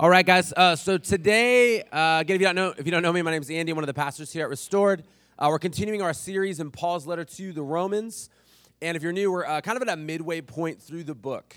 All right, guys. Uh, so today, uh, again, if you don't know, if you don't know me, my name is Andy. One of the pastors here at Restored. Uh, we're continuing our series in Paul's letter to the Romans, and if you're new, we're uh, kind of at a midway point through the book.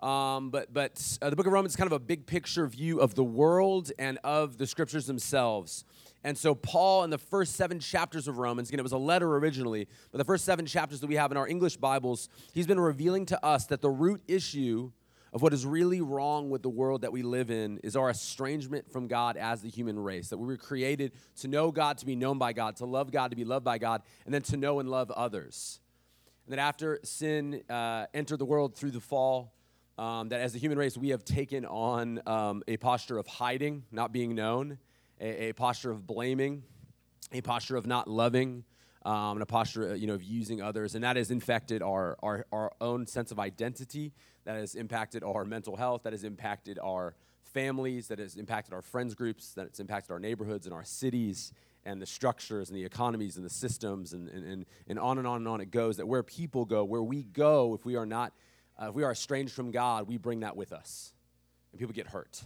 Um, but but uh, the book of Romans is kind of a big picture view of the world and of the scriptures themselves. And so Paul, in the first seven chapters of Romans, again, it was a letter originally, but the first seven chapters that we have in our English Bibles, he's been revealing to us that the root issue of what is really wrong with the world that we live in is our estrangement from God as the human race. That we were created to know God, to be known by God, to love God, to be loved by God, and then to know and love others. And that after sin uh, entered the world through the fall, um, that as a human race, we have taken on um, a posture of hiding, not being known, a, a, posture of blaming, a posture of not loving, um, and a posture uh, you know, of using others. And that has infected our, our, our own sense of identity that has impacted our mental health, that has impacted our families, that has impacted our friends groups, that it's impacted our neighborhoods and our cities and the structures and the economies and the systems and, and, and, and on and on and on it goes. That where people go, where we go, if we are not, uh, if we are estranged from God, we bring that with us. And people get hurt.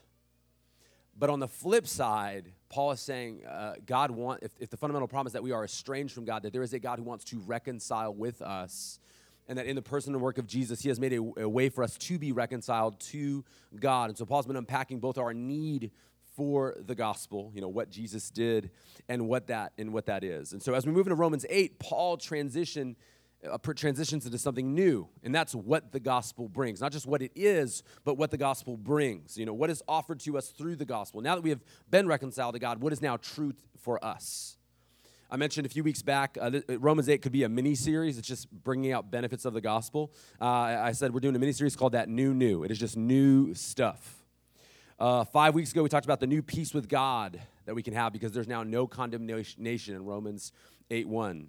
But on the flip side, Paul is saying uh, God want if, if the fundamental problem is that we are estranged from God, that there is a God who wants to reconcile with us and that in the person and work of Jesus, He has made a, a, way for us to be reconciled to God. And so Paul's been unpacking both our need for the gospel, you know, what Jesus did and what that and what that is. And so as we move into Romans 8, Paul transition uh, transitions into something new, and that's what the gospel brings. Not just what it is, but what the gospel brings. You know, what is offered to us through the gospel. Now that we have been reconciled to God, what is now truth for us? I mentioned a few weeks back, uh, Romans 8 could be a mini series. It's just bringing out benefits of the gospel. Uh, I said we're doing a mini series called That New New. It is just new stuff. Uh, five weeks ago, we talked about the new peace with God that we can have because there's now no condemnation in Romans 8 1.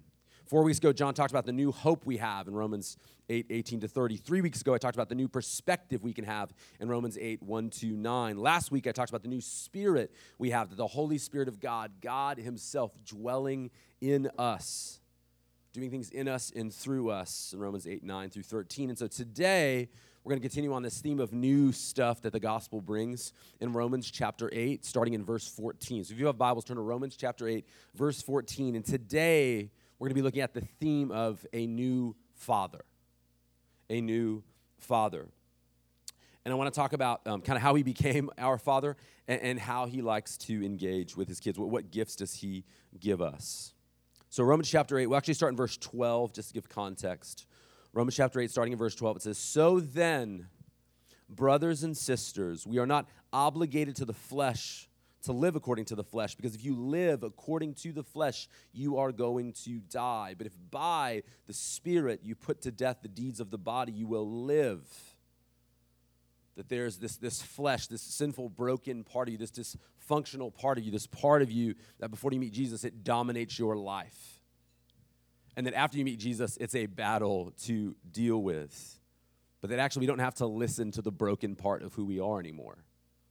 Four weeks ago, John talked about the new hope we have in Romans 8, 18 to 30. Three weeks ago, I talked about the new perspective we can have in Romans 8, 1 to 9. Last week, I talked about the new spirit we have, that the Holy Spirit of God, God Himself dwelling in us, doing things in us and through us in Romans 8, 9 through 13. And so today, we're going to continue on this theme of new stuff that the gospel brings in Romans chapter 8, starting in verse 14. So if you have Bibles, turn to Romans chapter 8, verse 14. And today, we're going to be looking at the theme of a new father a new father. And I want to talk about um, kind of how he became our father and, and, how he likes to engage with his kids. What, what gifts does he give us? So, Romans chapter 8, we'll actually start in verse 12 just to give context. Romans chapter 8, starting in verse 12, it says, So then, brothers and sisters, we are not obligated to the flesh to live according to the flesh, because if you live according to the flesh, you are going to die. But if by the Spirit you put to death the deeds of the body, you will live. That there's this, this flesh, this sinful, broken part of you, this dysfunctional part of you, this part of you that before you meet Jesus, it dominates your life. And that after you meet Jesus, it's a battle to deal with. But that actually we don't have to listen to the broken part of who we are anymore,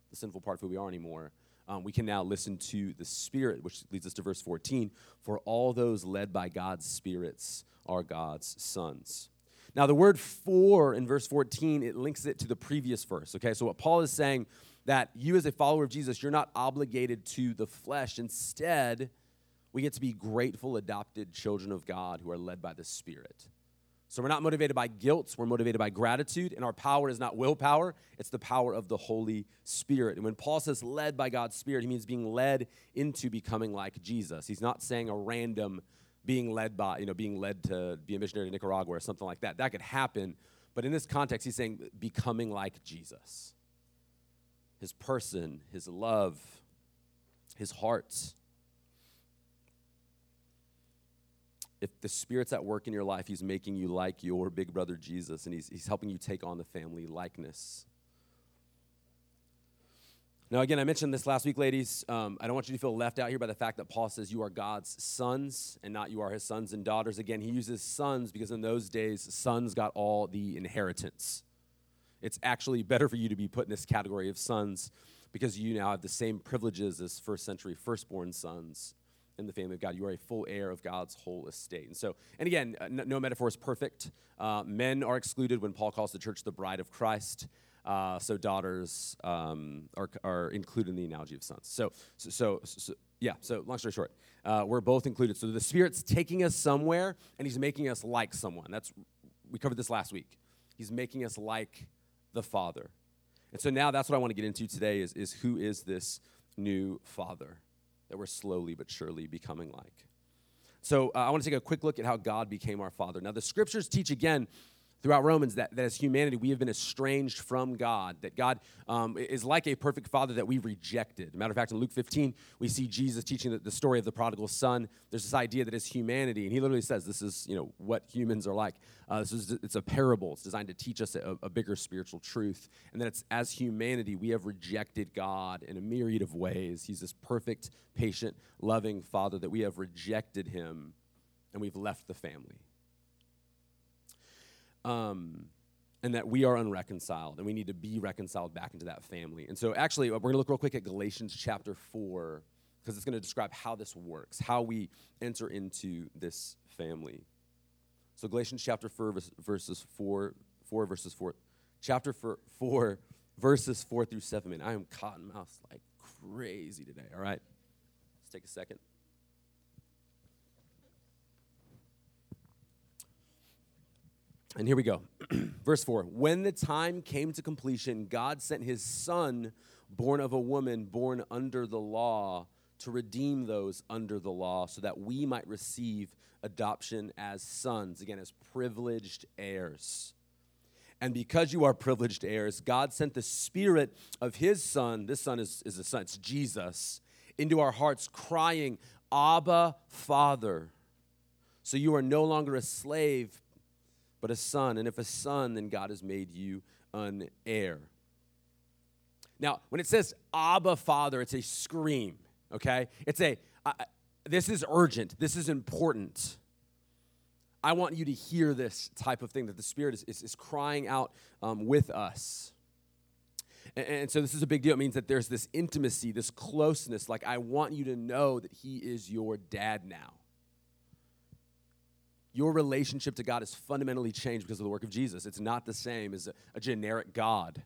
the sinful part of who we are anymore um, we can now listen to the Spirit, which leads us to verse 14. For all those led by God's spirits are God's sons. Now, the word for in verse 14, it links it to the previous verse. Okay, so what Paul is saying that you, as a follower of Jesus, you're not obligated to the flesh. Instead, we get to be grateful, adopted children of God who are led by the Spirit. So we're not motivated by guilt, we're motivated by gratitude, and our power is not willpower, it's the power of the Holy Spirit. And when Paul says led by God's Spirit, he means being led into becoming like Jesus. He's not saying a random being led by, you know, being led to be a missionary to Nicaragua or something like that. That could happen, but in this context, he's saying becoming like Jesus. His person, his love, his heart if the Spirit's at work in your life, He's making you like your big brother Jesus, and He's, he's helping you take on the family likeness. Now, again, I mentioned this last week, ladies. Um, I don't want you to feel left out here by the fact that Paul says you are God's sons and not you are his sons and daughters. Again, he uses sons because in those days, sons got all the inheritance. It's actually better for you to be put in this category of sons because you now have the same privileges as first century firstborn sons in the family of God. You are a full heir of God's whole estate. And so, and again, uh, no, metaphor is perfect. Uh, men are excluded when Paul calls the church the bride of Christ. Uh, so daughters um, are, are included in the analogy of sons. So, so, so, so yeah, so long story short, uh, we're both included. So the Spirit's taking us somewhere and He's making us like someone. That's, we covered this last week. He's making us like the Father. And so now that's what I want to get into today is, is who is this new Father that we're slowly but surely becoming like. So uh, I want to take a quick look at how God became our Father. Now, the scriptures teach again throughout Romans that, that as humanity, we have been estranged from God, that God um, is like a perfect father that we rejected. Matter of fact, in Luke 15, we see Jesus teaching the, the, story of the prodigal son. There's this idea that as humanity, and he literally says this is you know what humans are like. Uh, this is it's a parable. It's designed to teach us a, a bigger spiritual truth, and that it's as humanity we have rejected God in a myriad of ways. He's this perfect, patient, loving father that we have rejected him, and we've left the family um, and that we are unreconciled and we need to be reconciled back into that family. And so, actually, we're going to look real quick at Galatians chapter 4 because it's going to describe how this works, how we enter into this family. So, Galatians chapter 4, verses 4, 4 verses 4, chapter 4, 4 verses 4 through 7. Man, I am cotton mouse like crazy today, all right? Let's take a second. And here we go. Verse 4 When the time came to completion, God sent his son, born of a woman, born under the law, to redeem those under the law, so that we might receive adoption as sons, again, as privileged heirs. And because you are privileged heirs, God sent the spirit of his son, this son is, is a son, it's Jesus, into our hearts, crying, Abba, Father. So you are no longer a slave but a son. And if a son, then God has made you an heir. Now, when it says Abba Father, it's a scream, okay? It's a, uh, this is urgent, this is important. I want you to hear this type of thing that the Spirit is, is, is crying out um, with us. And, and, so this is a big deal. It means that there's this intimacy, this closeness. Like, I want you to know that He is your dad now. Your relationship to God is fundamentally changed because of the work of Jesus. It's not the same as a, a generic God.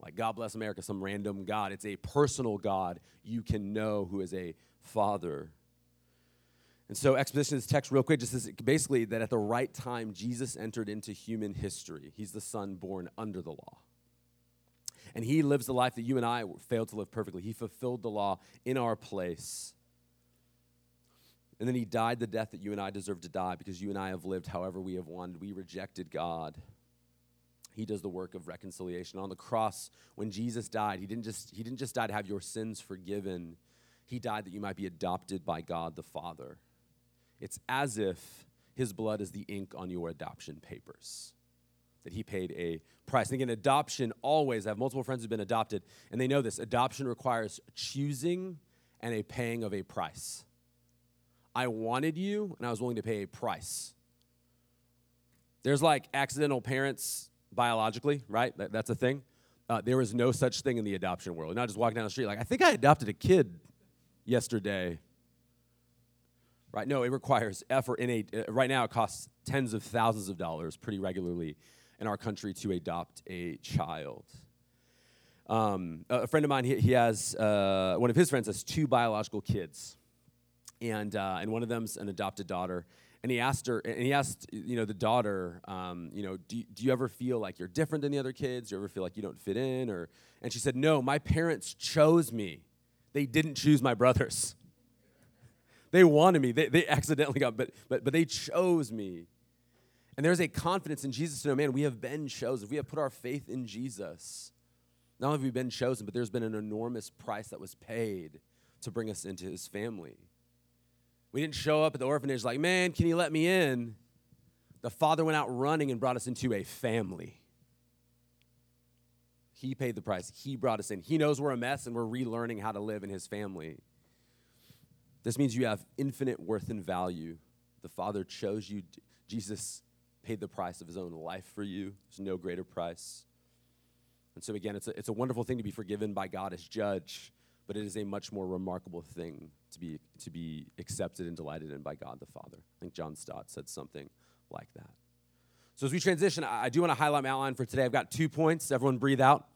Like God bless America, some random God. It's a personal God you can know who is a father. And so, exposition this text, real quick, just basically that at the right time, Jesus entered into human history. He's the son born under the law. And he lives the life that you and I failed to live perfectly. He fulfilled the law in our place. And then he died the death that you and I deserve to die because you and I have lived however we have wanted. We rejected God. He does the work of reconciliation. On the cross, when Jesus died, he didn't just, he didn't just die to have your sins forgiven, he died that you might be adopted by God the Father. It's as if his blood is the ink on your adoption papers that he paid a price. And again, adoption always, I have multiple friends who've been adopted, and they know this adoption requires choosing and a paying of a price. I wanted you and I was willing to pay a price. There's like accidental parents biologically, right? That, that's a thing. Uh, there is no such thing in the adoption world. Not just walking down the street like, I think I adopted a kid yesterday. Right? No, it requires effort. In a, uh, right now, it costs tens of thousands of dollars pretty regularly in our country to adopt a child. Um, a friend of mine, he, he has, uh, one of his friends has two biological kids and uh, and one of them's an adopted daughter. And he asked her, and he asked, you know, the daughter, um, you know, do, do you ever feel like you're different than the other kids? Do you ever feel like you don't fit in? Or, and she said, no, my parents chose me. They didn't choose my brothers. They wanted me. They, they accidentally got, but, but, but they chose me. And there's a confidence in Jesus to know, man, we have been chosen. We have put our faith in Jesus. Not only have we been chosen, but there's been an enormous price that was paid to bring us into his family. We didn't show up at the orphanage like, man, can you let me in? The father went out running and brought us into a family. He paid the price. He brought us in. He knows we're a mess and we're relearning how to live in his family. This means you have infinite worth and value. The Father chose you. Jesus paid the price of his own life for you. There's no greater price. And so, again, it's a, it's a wonderful thing to be forgiven by God as judge but it is a much more remarkable thing to be, to be accepted and delighted in by God the Father. I think John Stott said something like that. So as we transition, I do want to highlight my outline for today. I've got two points. Everyone breathe out.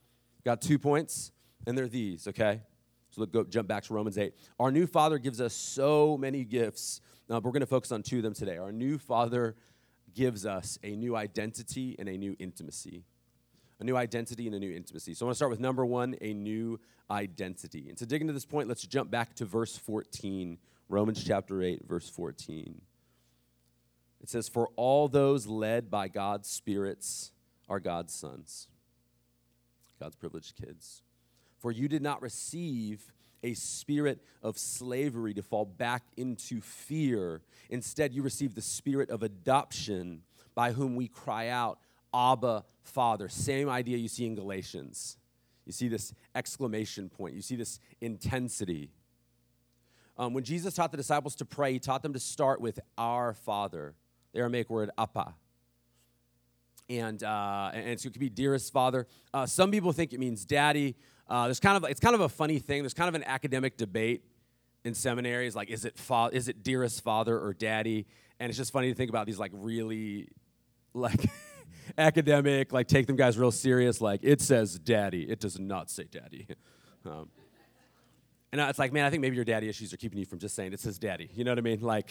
Got two points, and they're these, okay? So let's go jump back to Romans 8. Our new Father gives us so many gifts, uh, we're going to focus on two of them today. Our new Father gives us a new identity and a new intimacy. A new identity and a new intimacy. So I want to start with number one, a new identity. And to dig into this point, let's jump back to verse 14, Romans chapter 8, verse 14. It says, For all those led by God's spirits are God's sons, God's privileged kids. For you did not receive a spirit of slavery to fall back into fear. Instead, you received the spirit of adoption by whom we cry out, Abba, Father. Same idea you see in Galatians. You see this exclamation point, you see this intensity. Um, when Jesus taught the disciples to pray, he taught them to start with Our Father the Aramaic word Abba. And, uh, and so it could be dearest father. Uh, some people think it means daddy. Uh, there's kind of it's kind of a funny thing. There's kind of an academic debate in seminaries, like is it fa- is it dearest father or daddy? And it's just funny to think about these like really like academic, like take them guys real serious. Like it says daddy, it does not say daddy. Um, and it's like, man, I think maybe your daddy issues are keeping you from just saying it says daddy. You know what I mean? Like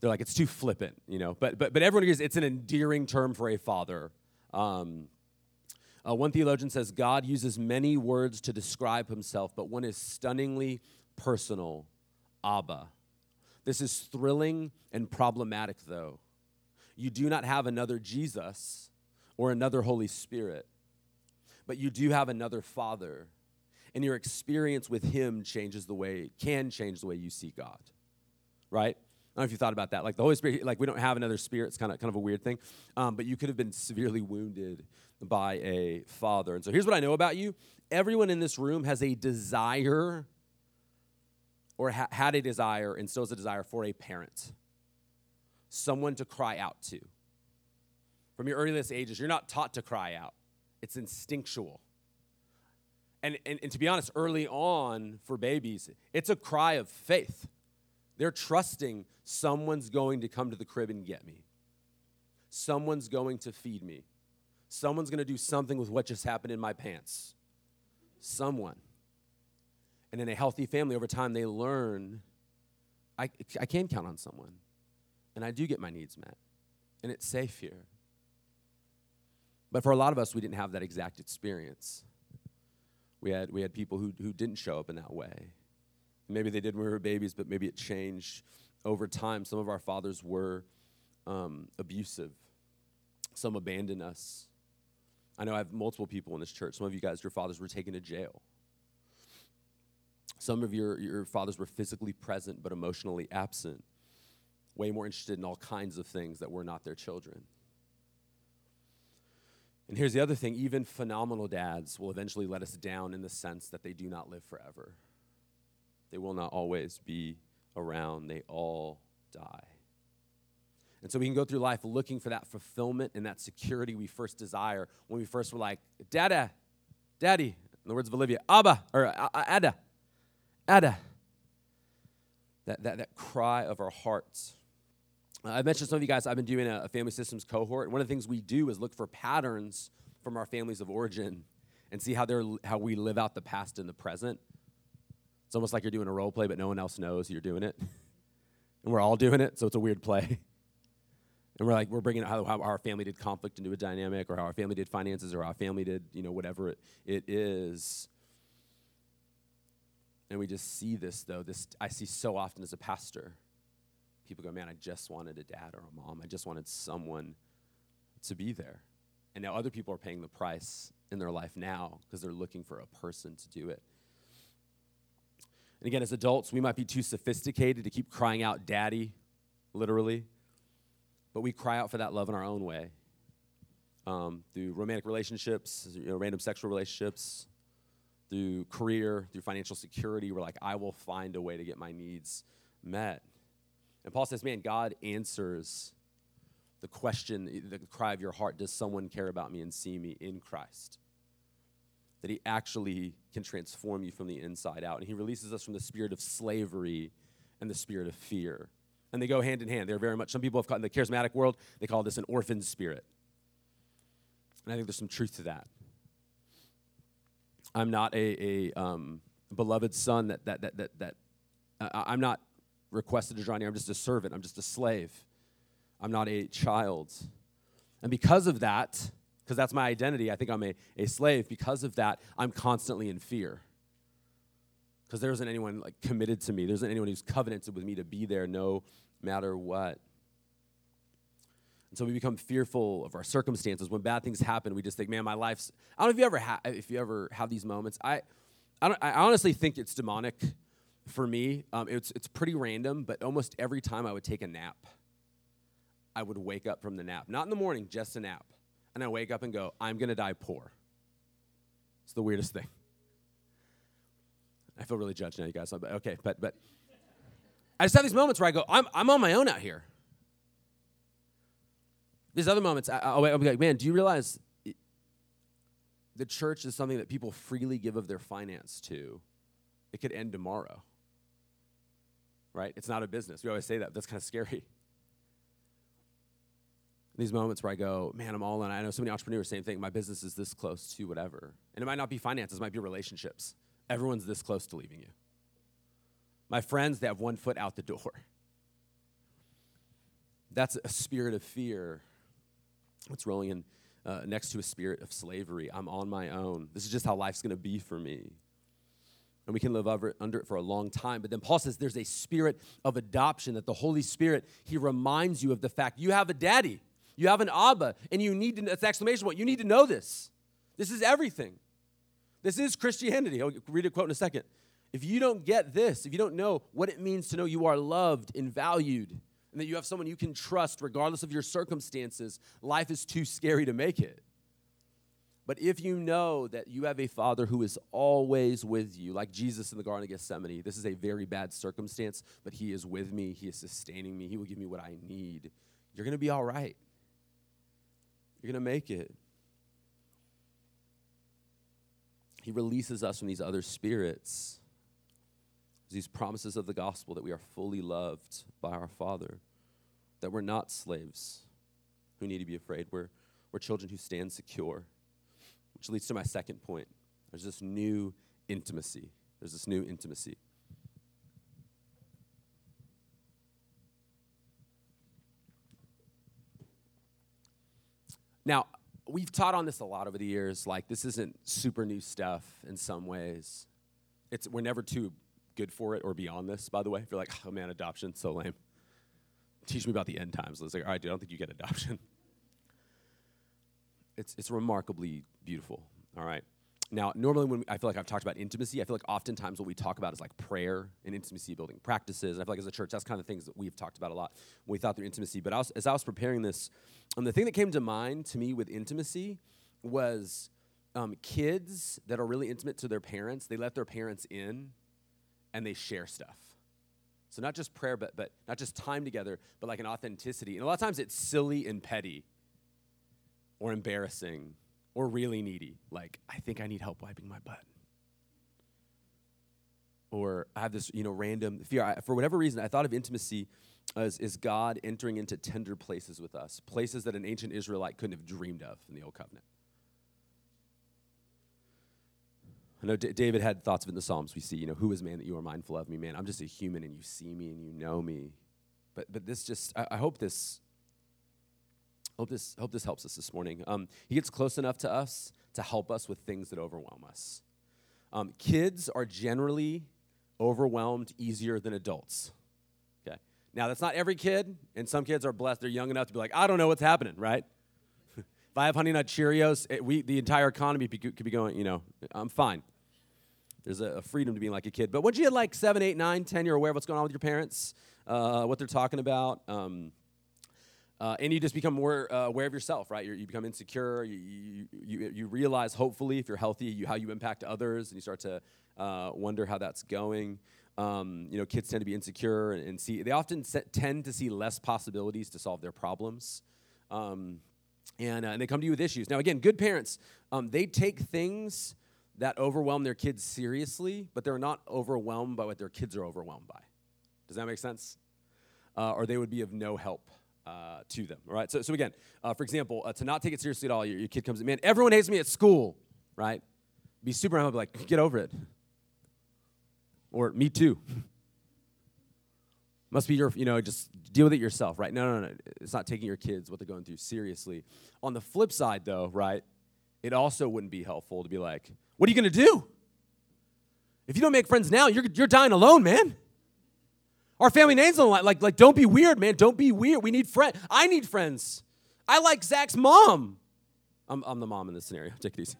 they're like it's too flippant, you know. But but but everyone agrees it's an endearing term for a father. Um, uh, one theologian says God uses many words to describe Himself, but one is stunningly personal, Abba. This is thrilling and problematic, though. You do not have another Jesus or another Holy Spirit, but you do have another Father, and your experience with Him changes the way can change the way you see God, right? I don't know if you thought about that. Like the Holy Spirit, like we don't have another spirit. It's kind of kind of a weird thing. Um, but you could have been severely wounded by a father. And so here's what I know about you: everyone in this room has a desire, or ha- had a desire, and still has a desire for a parent, someone to cry out to. From your earliest ages, you're not taught to cry out; it's instinctual. And, and, and to be honest, early on for babies, it's a cry of faith they're trusting someone's going to come to the crib and get me. Someone's going to feed me. Someone's going to do something with what just happened in my pants. Someone. And in a healthy family, over time, they learn I, I can count on someone. And I do get my needs met. And it's safe here. But for a lot of us, we didn't have that exact experience. We had, we had people who, who didn't show up in that way. Maybe they did when we were babies, but maybe it changed over time. Some of our fathers were um, abusive, some abandoned us. I know I have multiple people in this church. Some of you guys, your fathers were taken to jail. Some of your, your fathers were physically present but emotionally absent, way more interested in all kinds of things that were not their children. And here's the other thing even phenomenal dads will eventually let us down in the sense that they do not live forever. They will not always be around, they all die. And so we can go through life looking for that fulfillment and that security we first desire when we first were like, Dada, Daddy, in the words of Olivia, Abba, or Ada, Ada. That, that, that cry of our hearts. Uh, I mentioned some of you guys, I've been doing a, a family systems cohort. One of the things we do is look for patterns from our families of origin and see how, they're, how we live out the past and the present. It's almost like you're doing a role play, but no one else knows you're doing it. and we're all doing it, so it's a weird play. and we're like, we're bringing how, how our family did conflict into a dynamic, or how our family did finances, or our family did, you know, whatever it, it is. And we just see this, though. This I see so often as a pastor. People go, man, I just wanted a dad or a mom. I just wanted someone to be there. And now other people are paying the price in their life now because they're looking for a person to do it. And again, as adults, we might be too sophisticated to keep crying out, Daddy, literally. But we cry out for that love in our own way um, through romantic relationships, you know, random sexual relationships, through career, through financial security. We're like, I will find a way to get my needs met. And Paul says, man, God answers the question, the cry of your heart does someone care about me and see me in Christ? that He actually can transform you from the inside out. And He releases us from the spirit of slavery and the spirit of fear. And they go hand in hand. They're very much, some people have called in the charismatic world, they call this an orphan spirit. And I think there's some truth to that. I'm not a, a um, beloved son that, that, that, that, that uh, I'm not requested to draw near. I'm just a servant. I'm just a slave. I'm not a child. And because of that, because that's my identity, I think I'm a, a slave. Because of that, I'm constantly in fear. Because there isn't anyone like committed to me. There isn't anyone who's covenanted with me to be there no matter what. And so we become fearful of our circumstances. When bad things happen, we just think, man, my life's. I don't know if you ever have if you ever have these moments. I, I, I honestly think it's demonic for me. Um, it's it's pretty random, but almost every time I would take a nap, I would wake up from the nap. Not in the morning, just a nap. And I wake up and go, I'm gonna die poor. It's the weirdest thing. I feel really judged now, you guys. Okay, but but I just have these moments where I go, I'm I'm on my own out here. These other moments, I, will I'll be like, man, do you realize the church is something that people freely give of their finance to? It could end tomorrow. Right? It's not a business. We always say that. That's kind of scary. These moments where I go, man, I'm all in. I know so many entrepreneurs, same thing. My business is this close to whatever. And it might not be finances, it might be relationships. Everyone's this close to leaving you. My friends, they have one foot out the door. That's a spirit of fear it's rolling in uh, next to a spirit of slavery. I'm on my own. This is just how life's going to be for me. And we can live under it for a long time. But then Paul says there's a spirit of adoption, that the Holy Spirit, he reminds you of the fact you have a daddy, you have an Abba, and you need to, that's exclamation point, you need to know this. This is everything. This is Christianity. I'll read a quote in a second. If you don't get this, if you don't know what it means to know you are loved and valued, and that you have someone you can trust regardless of your circumstances, life is too scary to make it. But if you know that you have a father who is always with you, like Jesus in the Garden of Gethsemane, this is a very bad circumstance, but he is with me, he is sustaining me, he will give me what I need. You're going to be all right. You're going to make it. He releases us from these other spirits these promises of the gospel that we are fully loved by our Father, that we're not slaves who need to be afraid. We're, we're children who stand secure, which leads to my second point. There's this new intimacy. There's this new intimacy. Now, we've taught on this a lot over the years. Like, this isn't super new stuff in some ways. It's, we're never too good for it or beyond this, by the way. If you're like, oh man, adoption, so lame. Teach me about the end times. It's like, all right, dude, I don't think you get adoption. It's, it's remarkably beautiful, all right? Now, normally when I feel like I've talked about intimacy, I feel like oftentimes what we talk about is like prayer and intimacy building practices. And I feel like as a church, that's kind of things that we've talked about a lot when we thought through intimacy. But I was, as I was preparing this, um, the thing that came to mind to me with intimacy was um, kids that are really intimate to their parents. They let their parents in and they share stuff. So not just prayer, but, but not just time together, but like an authenticity. And a lot of times it's silly and petty or embarrassing or really needy. Like, I think I need help wiping my butt. Or I have this, you know, random fear. I, for whatever reason, I thought of intimacy as is God entering into tender places with us, places that an ancient Israelite couldn't have dreamed of in the Old Covenant. I know D- David had thoughts of it in the Psalms. We see, you know, who is man that you are mindful of me, man? I'm just a human and you see me and you know me. But but this just I, I hope this hope this hope this helps us this morning. Um, he gets close enough to us to help us with things that overwhelm us. Um, kids are generally overwhelmed easier than adults. Okay. Now that's not every kid, and some kids are blessed; they're young enough to be like, I don't know what's happening, right? If I have Honey Nut Cheerios, it, we, the entire economy could be going, you know, I'm fine. There's a, a, freedom to being like a kid. But once you hit like seven, eight, nine, ten, you're aware of what's going on with your parents, uh, what they're talking about. Um, uh, and you just become more uh, aware of yourself, right? You're, you become insecure. You, you, you, you, realize, hopefully, if you're healthy, you, how you impact others, and you start to uh, wonder how that's going. Um, you know, kids tend to be insecure and, and see, they often tend to see less possibilities to solve their problems. Um, and, uh, and they come to you with issues. Now, again, good parents, um, they take things that overwhelm their kids seriously, but they're not overwhelmed by what their kids are overwhelmed by. Does that make sense? uh, or they would be of no help uh, to them. Right. So, so again, uh, for example, uh, to not take it seriously at all, your, your kid comes, man, everyone hates me at school, right? Be super humble, like, get over it. Or me too. Must be your, you know, just deal with it yourself, right? No, no, no. It's not taking your kids, what they're going through, seriously. On the flip side, though, right, it also wouldn't be helpful to be like, what are you going to do? If you don't make friends now, you're, you're dying alone, man. Our family name's on the line. Like, like, don't be weird, man. Don't be weird. We need friends. I need friends. I like Zach's mom. I'm, I'm the mom in this scenario. Take it easy.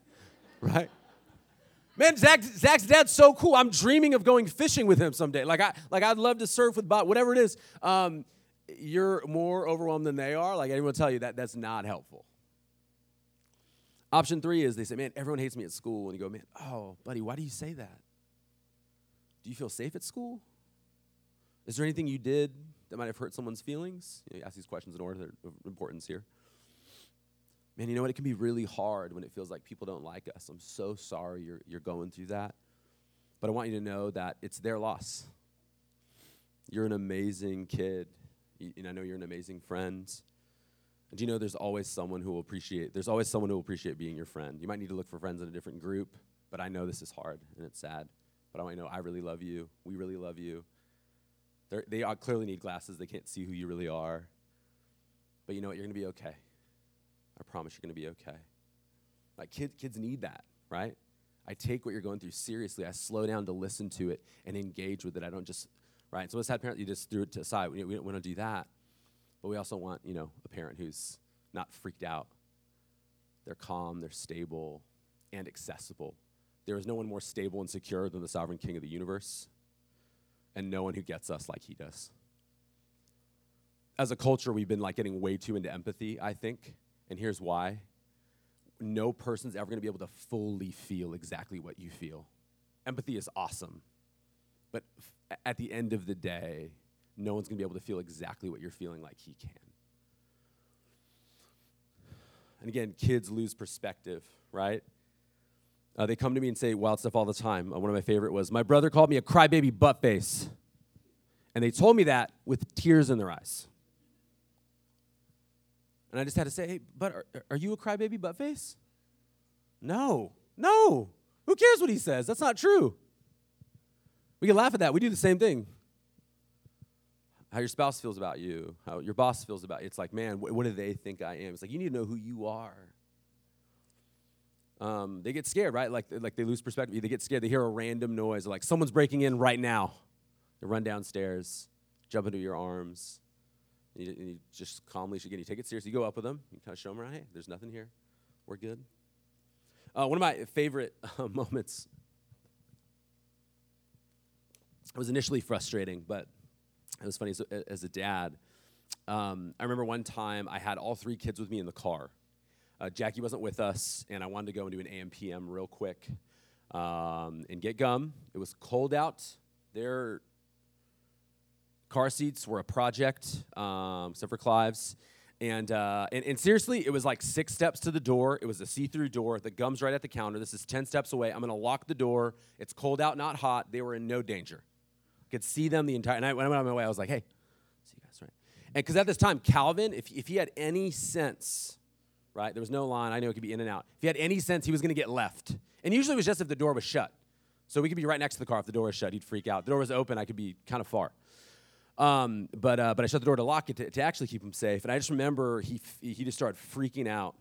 Right? Man, Zach, Zach's dad's so cool. I'm dreaming of going fishing with him someday. Like, I, like I'd love to surf with Bob, whatever it is. Um, you're more overwhelmed than they are. Like, anyone will tell you that that's not helpful. Option three is they say, man, everyone hates me at school. And you go, man, oh, buddy, why do you say that? Do you feel safe at school? Is there anything you did that might have hurt someone's feelings? You, know, you ask these questions in order of importance here. Man, you know what? It can be really hard when it feels like people don't like us. I'm so sorry you're, you're going through that. But I want you to know that it's their loss. You're an amazing kid. and I know you're an amazing friend. And do you know there's always someone who will appreciate, there's always someone who will appreciate being your friend. You might need to look for friends in a different group, but I know this is hard and it's sad. But I want you to know I really love you. We really love you. They're, they clearly need glasses. They can't see who you really are. But you know what? You're going to be okay. I promise you're going to be okay. Like kids, kids need that, right? I take what you're going through seriously. I slow down to listen to it and engage with it. I don't just, right? So, what's that parent? You just threw it to the side. We, we don't want to do that. But we also want, you know, a parent who's not freaked out. They're calm, they're stable, and accessible. There is no one more stable and secure than the sovereign king of the universe and no one who gets us like he does. As a culture, we've been like getting way too into empathy, I think, and here's why. No person's ever going to be able to fully feel exactly what you feel. Empathy is awesome, but f- at the end of the day, no one's going to be able to feel exactly what you're feeling like he can. And again, kids lose perspective, right? Uh, they come to me and say wild stuff all the time. Uh, one of my favorite was, My brother called me a crybaby butt face. And they told me that with tears in their eyes. And I just had to say, Hey, but are, are you a crybaby butt face? No, no. Who cares what he says? That's not true. We can laugh at that. We do the same thing. How your spouse feels about you, how your boss feels about you. It's like, man, what, what do they think I am? It's like, you need to know who you are um, they get scared, right? Like, like they lose perspective. They get scared. They hear a random noise, like someone's breaking in right now. They run downstairs, jump into your arms, and you, and you just calmly, again, you take it seriously. You go up with them, you kind of show them around. Hey, there's nothing here. We're good. Uh, one of my favorite uh, moments. It was initially frustrating, but it was funny as as a dad. Um, I remember one time I had all three kids with me in the car uh, Jackie wasn't with us, and I wanted to go and do an AMPM real quick um, and get gum. It was cold out. Their car seats were a project, um, except for Clive's. And, uh, and, and seriously, it was like six steps to the door. It was a see-through door. The gum's right at the counter. This is ten steps away. I'm gonna lock the door. It's cold out, not hot. They were in no danger. I could see them the entire. And I, when I went on my way, I was like, "Hey, see you guys, right?" And because at this time, Calvin, if if he had any sense right? There was no line. I knew it could be in and out. If he had any sense, he was going to get left. And usually it was just if the door was shut. So we could be right next to the car. If the door was shut, he'd freak out. If the door was open, I could be kind of far. Um, but, uh, but I shut the door to lock it to, to, actually keep him safe. And I just remember he, he just started freaking out.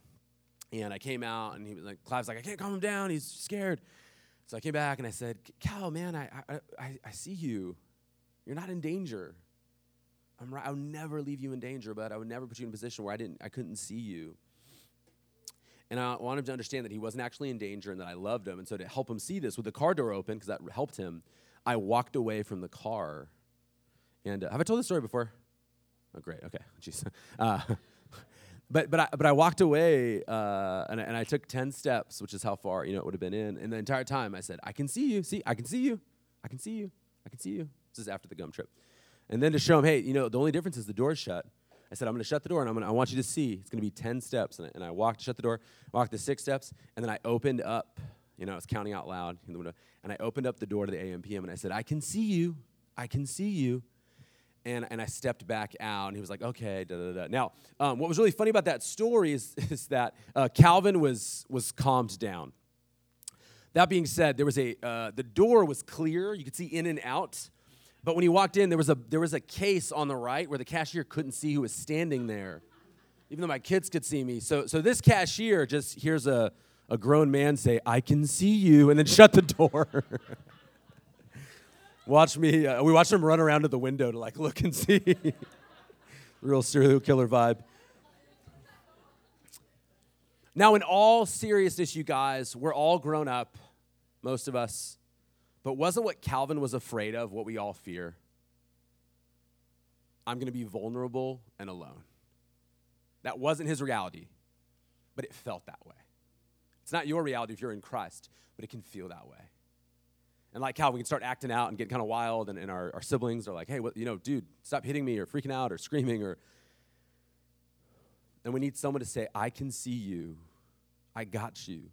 And I came out, and he was like, Clive's like, I can't calm him down. He's scared. So I came back and I said, Cal, man, I, I, I, see you. You're not in danger. I'm right. I would never leave you in danger, but I would never put you in a position where I didn't, I couldn't see you. And I wanted him to understand that he wasn't actually in danger and that I loved him. And so to help him see this with the car door open, because that helped him, I walked away from the car. And uh, have I told this story before? Oh, great. Okay. Jeez. Uh, but but I, but I walked away uh, and, I, and I took 10 steps, which is how far you know it would have been in. And the entire time I said, I can see you. See, I can see you. I can see you. I can see you. This is after the gum trip. And then to show him, hey, you know, the only difference is the door's shut. I said, I'm going to shut the door and I'm gonna, I want you to see. It's going to be 10 steps. And I, and I walked, shut the door, walked the six steps, and then I opened up. You know, I was counting out loud in the window. And I opened up the door to the AMPM and I said, I can see you. I can see you. and, and I stepped back out, and he was like, okay, da da da. Now, um, what was really funny about that story is, is that uh, Calvin was, was calmed down. That being said, there was a, uh, the door was clear, you could see in and out. But when he walked in, there was, a, there was a case on the right where the cashier couldn't see who was standing there, even though my kids could see me. So, so this cashier just hears a, a grown man say, I can see you, and then shut the door. Watch me, uh, we watched him run around to the window to like look and see. Real serial killer vibe. Now, in all seriousness, you guys, we're all grown up, most of us. But wasn't what Calvin was afraid of what we all fear? I'm going to be vulnerable and alone. That wasn't his reality, but it felt that way. It's not your reality if you're in Christ, but it can feel that way. And like Calvin, we can start acting out and getting kind of wild, and, and our, our siblings are like, hey, what, you know, dude, stop hitting me or freaking out or screaming or. And we need someone to say, I can see you. I got you.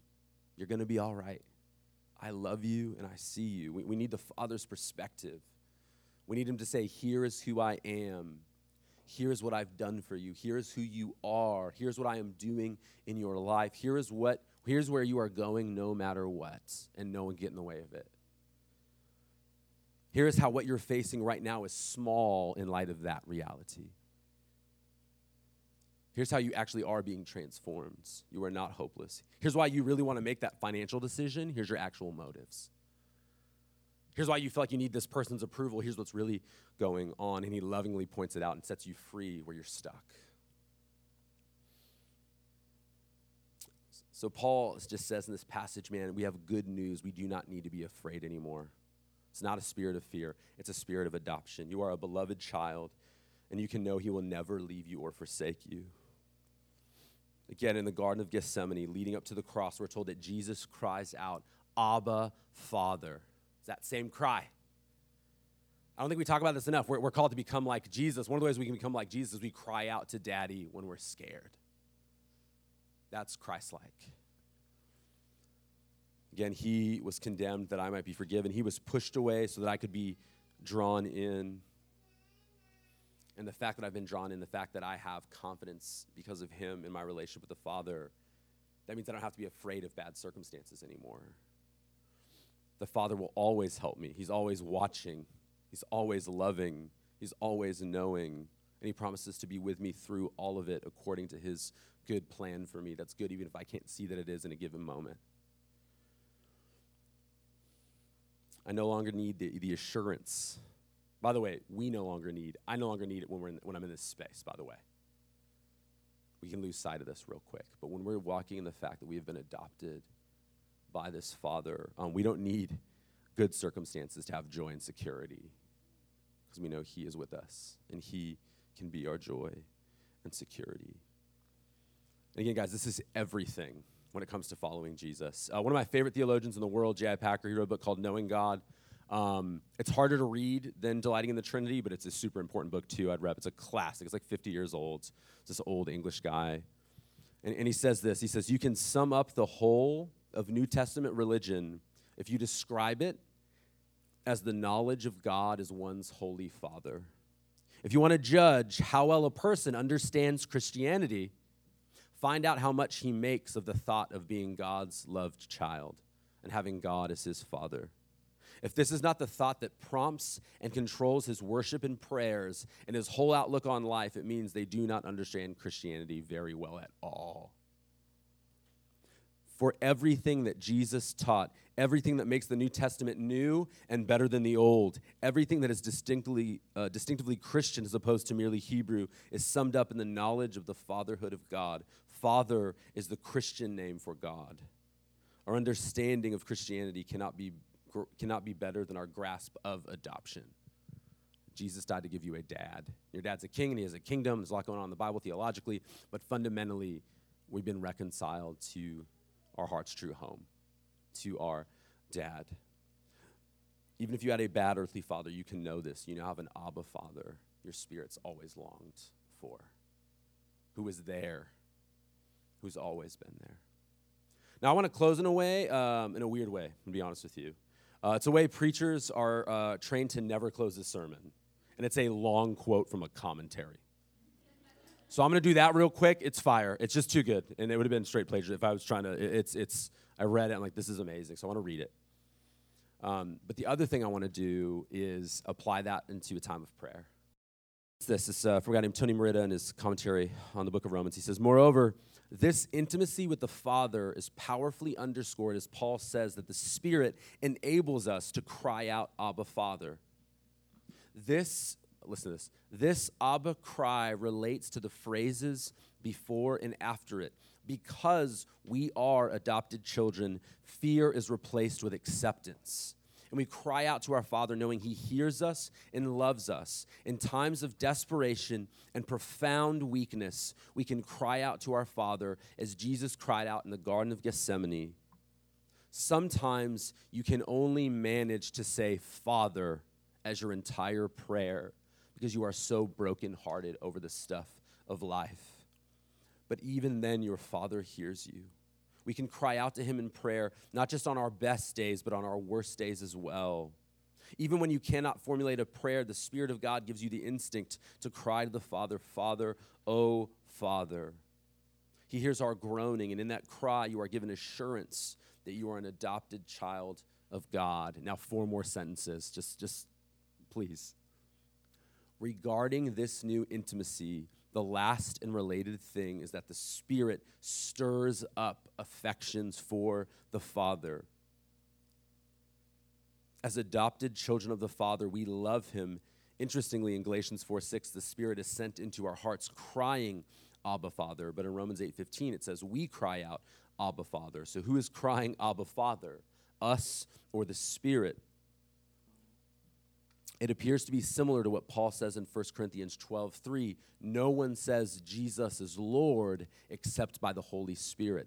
You're going to be all right. I love you and I see you. We, we need the Father's perspective. We need Him to say, Here is who I am. Here's what I've done for you. Here's who you are. Here's what I am doing in your life. Here is what, here's where you are going no matter what. And no one get in the way of it. Here is how what you're facing right now is small in light of that reality. Here's how you actually are being transformed. You are not hopeless. Here's why you really want to make that financial decision. Here's your actual motives. Here's why you feel like you need this person's approval. Here's what's really going on. And he lovingly points it out and sets you free where you're stuck. So, Paul just says in this passage, man, we have good news. We do not need to be afraid anymore. It's not a spirit of fear, it's a spirit of adoption. You are a beloved child, and you can know he will never leave you or forsake you. Again, in the Garden of Gethsemane, leading up to the cross, we're told that Jesus cries out, Abba, Father. It's that same cry. I don't think we talk about this enough. We're, we're called to become like Jesus. One of the ways we can become like Jesus is we cry out to Daddy when we're scared. That's Christ like. Again, he was condemned that I might be forgiven. He was pushed away so that I could be drawn in. And the fact that I've been drawn in, the fact that I have confidence because of him in my relationship with the Father, that means I don't have to be afraid of bad circumstances anymore. The Father will always help me. He's always watching, He's always loving, He's always knowing. And He promises to be with me through all of it according to His good plan for me. That's good even if I can't see that it is in a given moment. I no longer need the, the assurance. By the way, we no longer need, I no longer need it when, we're in, when I'm in this space, by the way. We can lose sight of this real quick. But when we're walking in the fact that we have been adopted by this Father, um, we don't need good circumstances to have joy and security because we know He is with us and He can be our joy and security. And again, guys, this is everything when it comes to following Jesus. Uh, one of my favorite theologians in the world, J.I. Packer, he wrote a book called Knowing God. Um, it's harder to read than Delighting in the Trinity, but it's a super important book too. I'd rep. It's a classic. It's like 50 years old. It's this old English guy. And, and he says this He says, You can sum up the whole of New Testament religion if you describe it as the knowledge of God as one's holy Father. If you want to judge how well a person understands Christianity, Find out how much he makes of the thought of being God's loved child and having God as his father. If this is not the thought that prompts and controls his worship and prayers and his whole outlook on life, it means they do not understand Christianity very well at all. For everything that Jesus taught, everything that makes the New Testament new and better than the Old, everything that is distinctly, uh, distinctively Christian as opposed to merely Hebrew, is summed up in the knowledge of the fatherhood of God, Father is the Christian name for God. Our understanding of Christianity cannot be, cannot be better than our grasp of adoption. Jesus died to give you a dad. Your dad's a king and he has a kingdom. There's a lot going on in the Bible theologically, but fundamentally, we've been reconciled to our heart's true home, to our dad. Even if you had a bad earthly father, you can know this. You now have an Abba father your spirit's always longed for, who is there who's always been there. Now, I want to close in a way, um, in a weird way, to be honest with you. Uh, it's a way preachers are uh, trained to never close a sermon. and it's a long quote from a commentary. So I'm going to do that real quick. It's fire. It's just too good, and it would have been straight plagiarism if I was trying to. It's it's. I read it. I'm like, this is amazing. So I want to read it. Um, but the other thing I want to do is apply that into a time of prayer. It's this. It's uh, from a guy named Tony Merida in his commentary on the book of Romans. He says, Moreover, this intimacy with the Father is powerfully underscored as Paul says that the Spirit enables us to cry out, Abba, Father. This, listen to this, this Abba cry relates to the phrases before and after it. Because we are adopted children, fear is replaced with acceptance. And we cry out to our Father knowing He hears us and loves us. In times of desperation and profound weakness, we can cry out to our Father as Jesus cried out in the Garden of Gethsemane. Sometimes you can only manage to say, Father, as your entire prayer because you are so brokenhearted over the stuff of life. But even then, your Father hears you. We can cry out to Him in prayer, not just on our best days, but on our worst days as well. Even when you cannot formulate a prayer, the Spirit of God gives you the instinct to cry to the Father, Father, oh Father. He hears our groaning, and in that cry, you are given assurance that you are an adopted child of God. Now, four more sentences. Just, just please. Regarding this new intimacy, the last and related thing is that the Spirit stirs up affections for the Father. As adopted children of the Father, we love Him. Interestingly, in Galatians 4 6, the Spirit is sent into our hearts, crying, Abba, Father. But in Romans 8 15, it says, We cry out, Abba, Father. So who is crying, Abba, Father? Us or the Spirit? It appears to be similar to what Paul says in 1 Corinthians 12 3. No one says Jesus is Lord except by the Holy Spirit.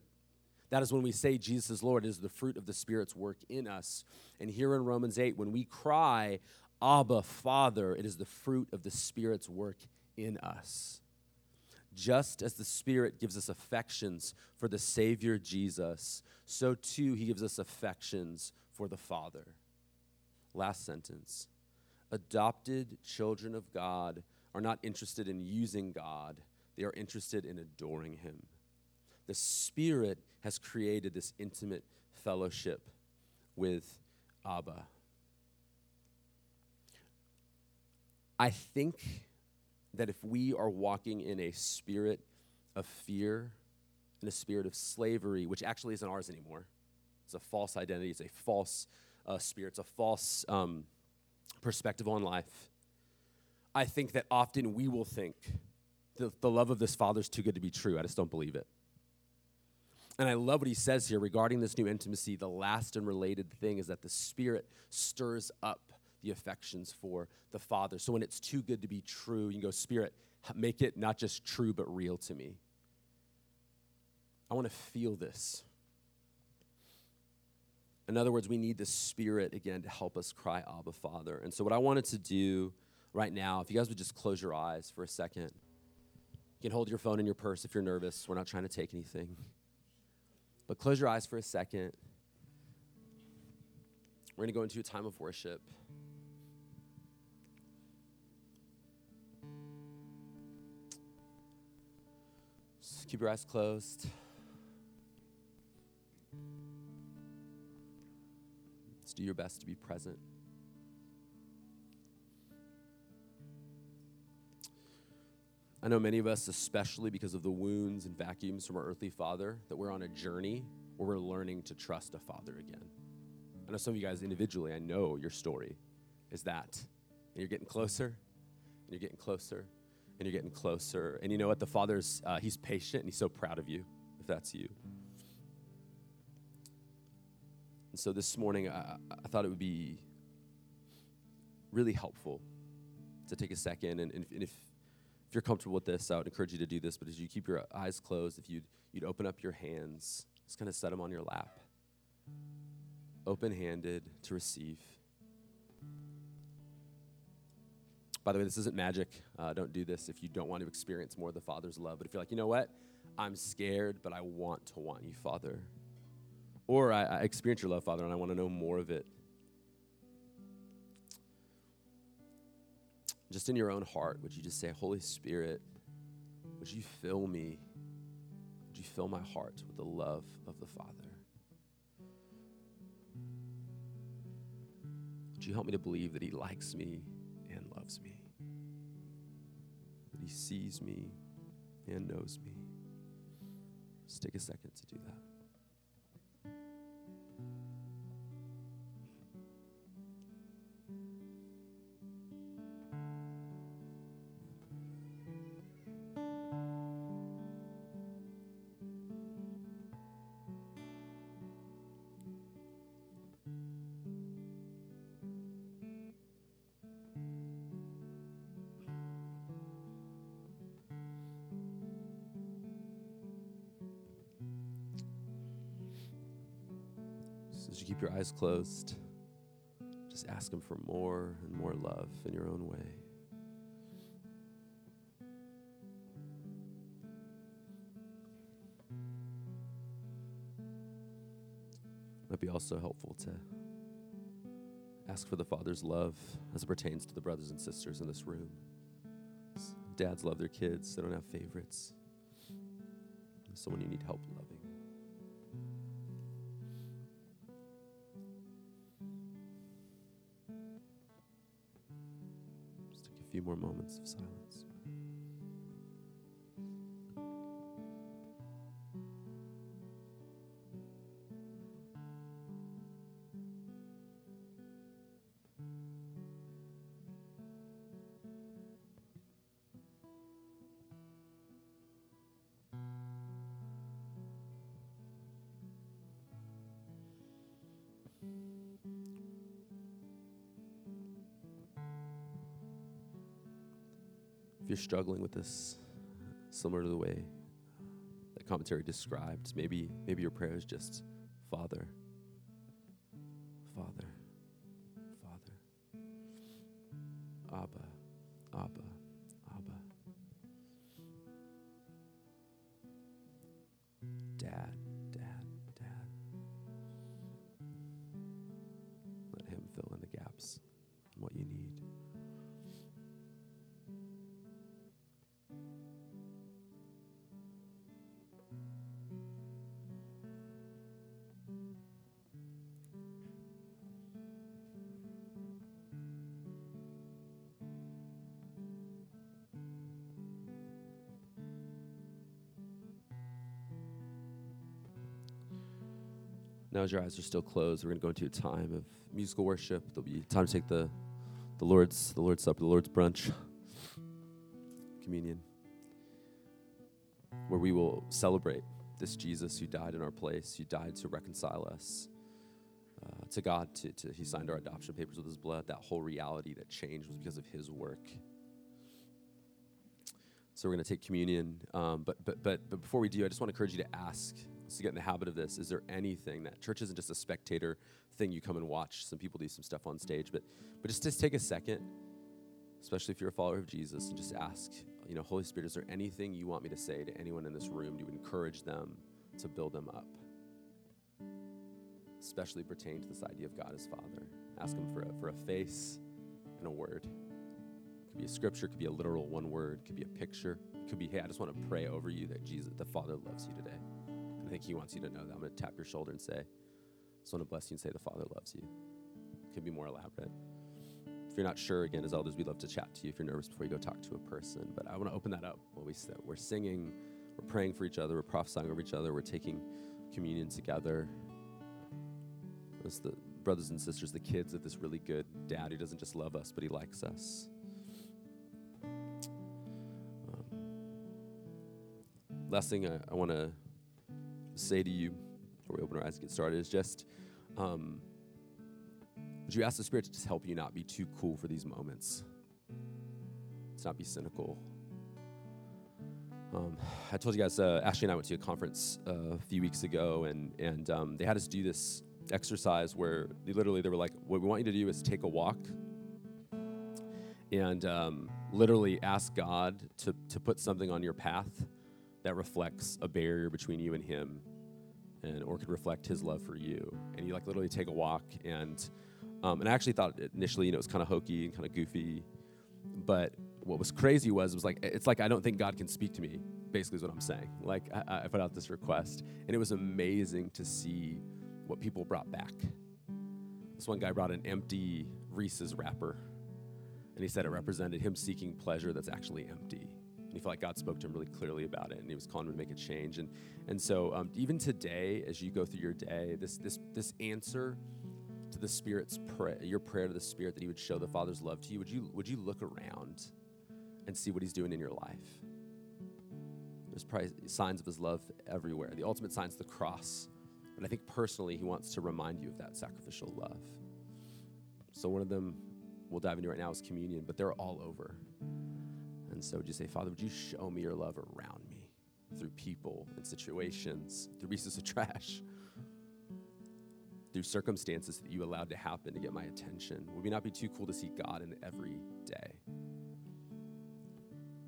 That is when we say Jesus is Lord, it is the fruit of the Spirit's work in us. And here in Romans 8, when we cry, Abba, Father, it is the fruit of the Spirit's work in us. Just as the Spirit gives us affections for the Savior Jesus, so too he gives us affections for the Father. Last sentence adopted children of God are not interested in using God, they are interested in adoring Him. The Spirit has created this intimate fellowship with Abba. I think that if we are walking in a spirit of fear, in a spirit of slavery, which actually isn't ours anymore, it's a false identity, it's a false uh, spirit, it's a false um, perspective on life, I think that often we will think the, the love of this Father is too good to be true. I just don't believe it. And I love what he says here regarding this new intimacy. The last and related thing is that the Spirit stirs up the affections for the Father. So when it's too good to be true, you go, Spirit, make it not just true, but real to me. I want to feel this. In other words, we need the Spirit again to help us cry, Abba, Father. And so, what I wanted to do right now, if you guys would just close your eyes for a second, you can hold your phone in your purse if you're nervous. We're not trying to take anything. But close your eyes for a second. We're going to go into a time of worship. Just keep your eyes closed. Do your best to be present. I know many of us, especially because of the wounds and vacuums from our earthly father, that we're on a journey where we're learning to trust a father again. I know some of you guys individually, I know your story is that. And you're getting closer, and you're getting closer, and you're getting closer. And you know what? The father's, uh, he's patient, and he's so proud of you, if that's you. And so this morning, I, I thought it would be really helpful to take a second. And, and, if, and if, if you're comfortable with this, I would encourage you to do this. But as you keep your eyes closed, if you'd, you'd open up your hands, just kind of set them on your lap, open handed to receive. By the way, this isn't magic. Uh, don't do this if you don't want to experience more of the Father's love. But if you're like, you know what? I'm scared, but I want to want you, Father. Or I, I experience your love, Father, and I want to know more of it. Just in your own heart, would you just say, Holy Spirit, would you fill me? Would you fill my heart with the love of the Father? Would you help me to believe that He likes me and loves me? That He sees me and knows me? Just take a second to do that. As you keep your eyes closed, just ask Him for more and more love in your own way. Might be also helpful to ask for the Father's love as it pertains to the brothers and sisters in this room. Dads love their kids, they don't have favorites. Someone you need help more moments of silence. You're struggling with this, similar to the way that commentary described, maybe maybe your prayer is just, Father, Father, as your eyes are still closed, we're going to go into a time of musical worship. There'll be time to take the, the Lord's the Lord's supper, the Lord's brunch, communion, where we will celebrate this Jesus who died in our place, who died to reconcile us uh, to God. To, to he signed our adoption papers with his blood. That whole reality that changed was because of his work. So we're going to take communion, um, but but but but before we do, I just want to encourage you to ask to get in the habit of this, is there anything that church isn't just a spectator thing you come and watch? Some people do some stuff on stage, but but just just take a second, especially if you're a follower of Jesus, and just ask, you know, Holy Spirit, is there anything you want me to say to anyone in this room to encourage them to build them up? Especially pertain to this idea of God as Father. Ask Him for a, for a face and a word. It could be a scripture, could be a literal one word, could be a picture, could be, hey, I just want to pray over you that Jesus, the Father, loves you today. Think He wants you to know that. I'm going to tap your shoulder and say, I just want to bless you and say, the Father loves you. Could be more elaborate. If you're not sure, again, as elders, we'd love to chat to you if you're nervous before you go talk to a person. But I want to open that up while we sit. We're singing, we're praying for each other, we're prophesying over each other, we're taking communion together. As the brothers and sisters, the kids of this really good dad who doesn't just love us, but he likes us. Um, last thing I, I want to say to you, before we open our eyes and get started, is just um, would you ask the Spirit to just help you not be too cool for these moments? To not be cynical. Um, I told you guys, uh, Ashley and I went to a conference uh, a few weeks ago, and and um, they had us do this exercise where they literally they were like, "What we want you to do is take a walk and um, literally ask God to to put something on your path that reflects a barrier between you and Him, and or could reflect His love for you." And you like literally take a walk, and um, and I actually thought initially, you know, it was kind of hokey and kind of goofy, but what was crazy was it was like it's like I don't think God can speak to me. Basically, is what I'm saying. Like I, I put out this request, and it was amazing to see what people brought back. This one guy brought an empty Reese's wrapper, and he said it represented him seeking pleasure that's actually empty. He felt like God spoke to him really clearly about it, and he was calling him to make a change. And and so um, even today, as you go through your day, this this this answer to the Spirit's prayer, your prayer to the Spirit that He would show the Father's love to you, would you would you look around and see what He's doing in your life? There's probably signs of His love everywhere. The ultimate sign's the cross, but I think personally He wants to remind you of that sacrificial love. So one of them we'll dive into right now is communion, but they're all over. And so would you say, Father, would you show me your love around me through people and situations, through pieces of trash? through circumstances that you allowed to happen to get my attention? Would we not be too cool to see God in every day?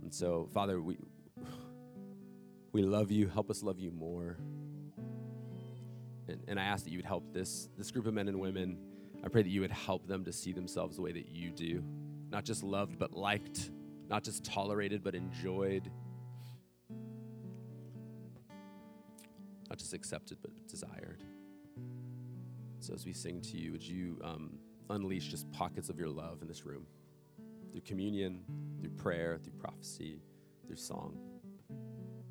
And so, Father, we we love you. Help us love you more. And, and I ask that you would help this this group of men and women. I pray that you would help them to see themselves the way that you do, not just loved but liked, not just tolerated but enjoyed, not just accepted but desired. So as we sing to you, would you um, unleash just pockets of your love in this room through communion, through prayer, through prophecy, through song?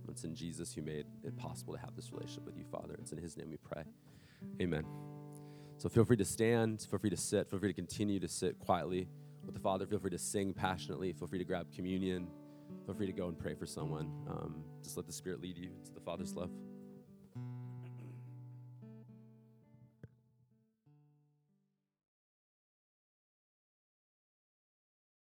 It's in Jesus who made it possible to have this relationship with you, Father. It's in His name we pray. Amen. So feel free to stand, feel free to sit, feel free to continue to sit quietly with the Father. Feel free to sing passionately, feel free to grab communion, feel free to go and pray for someone. Um, just let the Spirit lead you. It's the Father's love.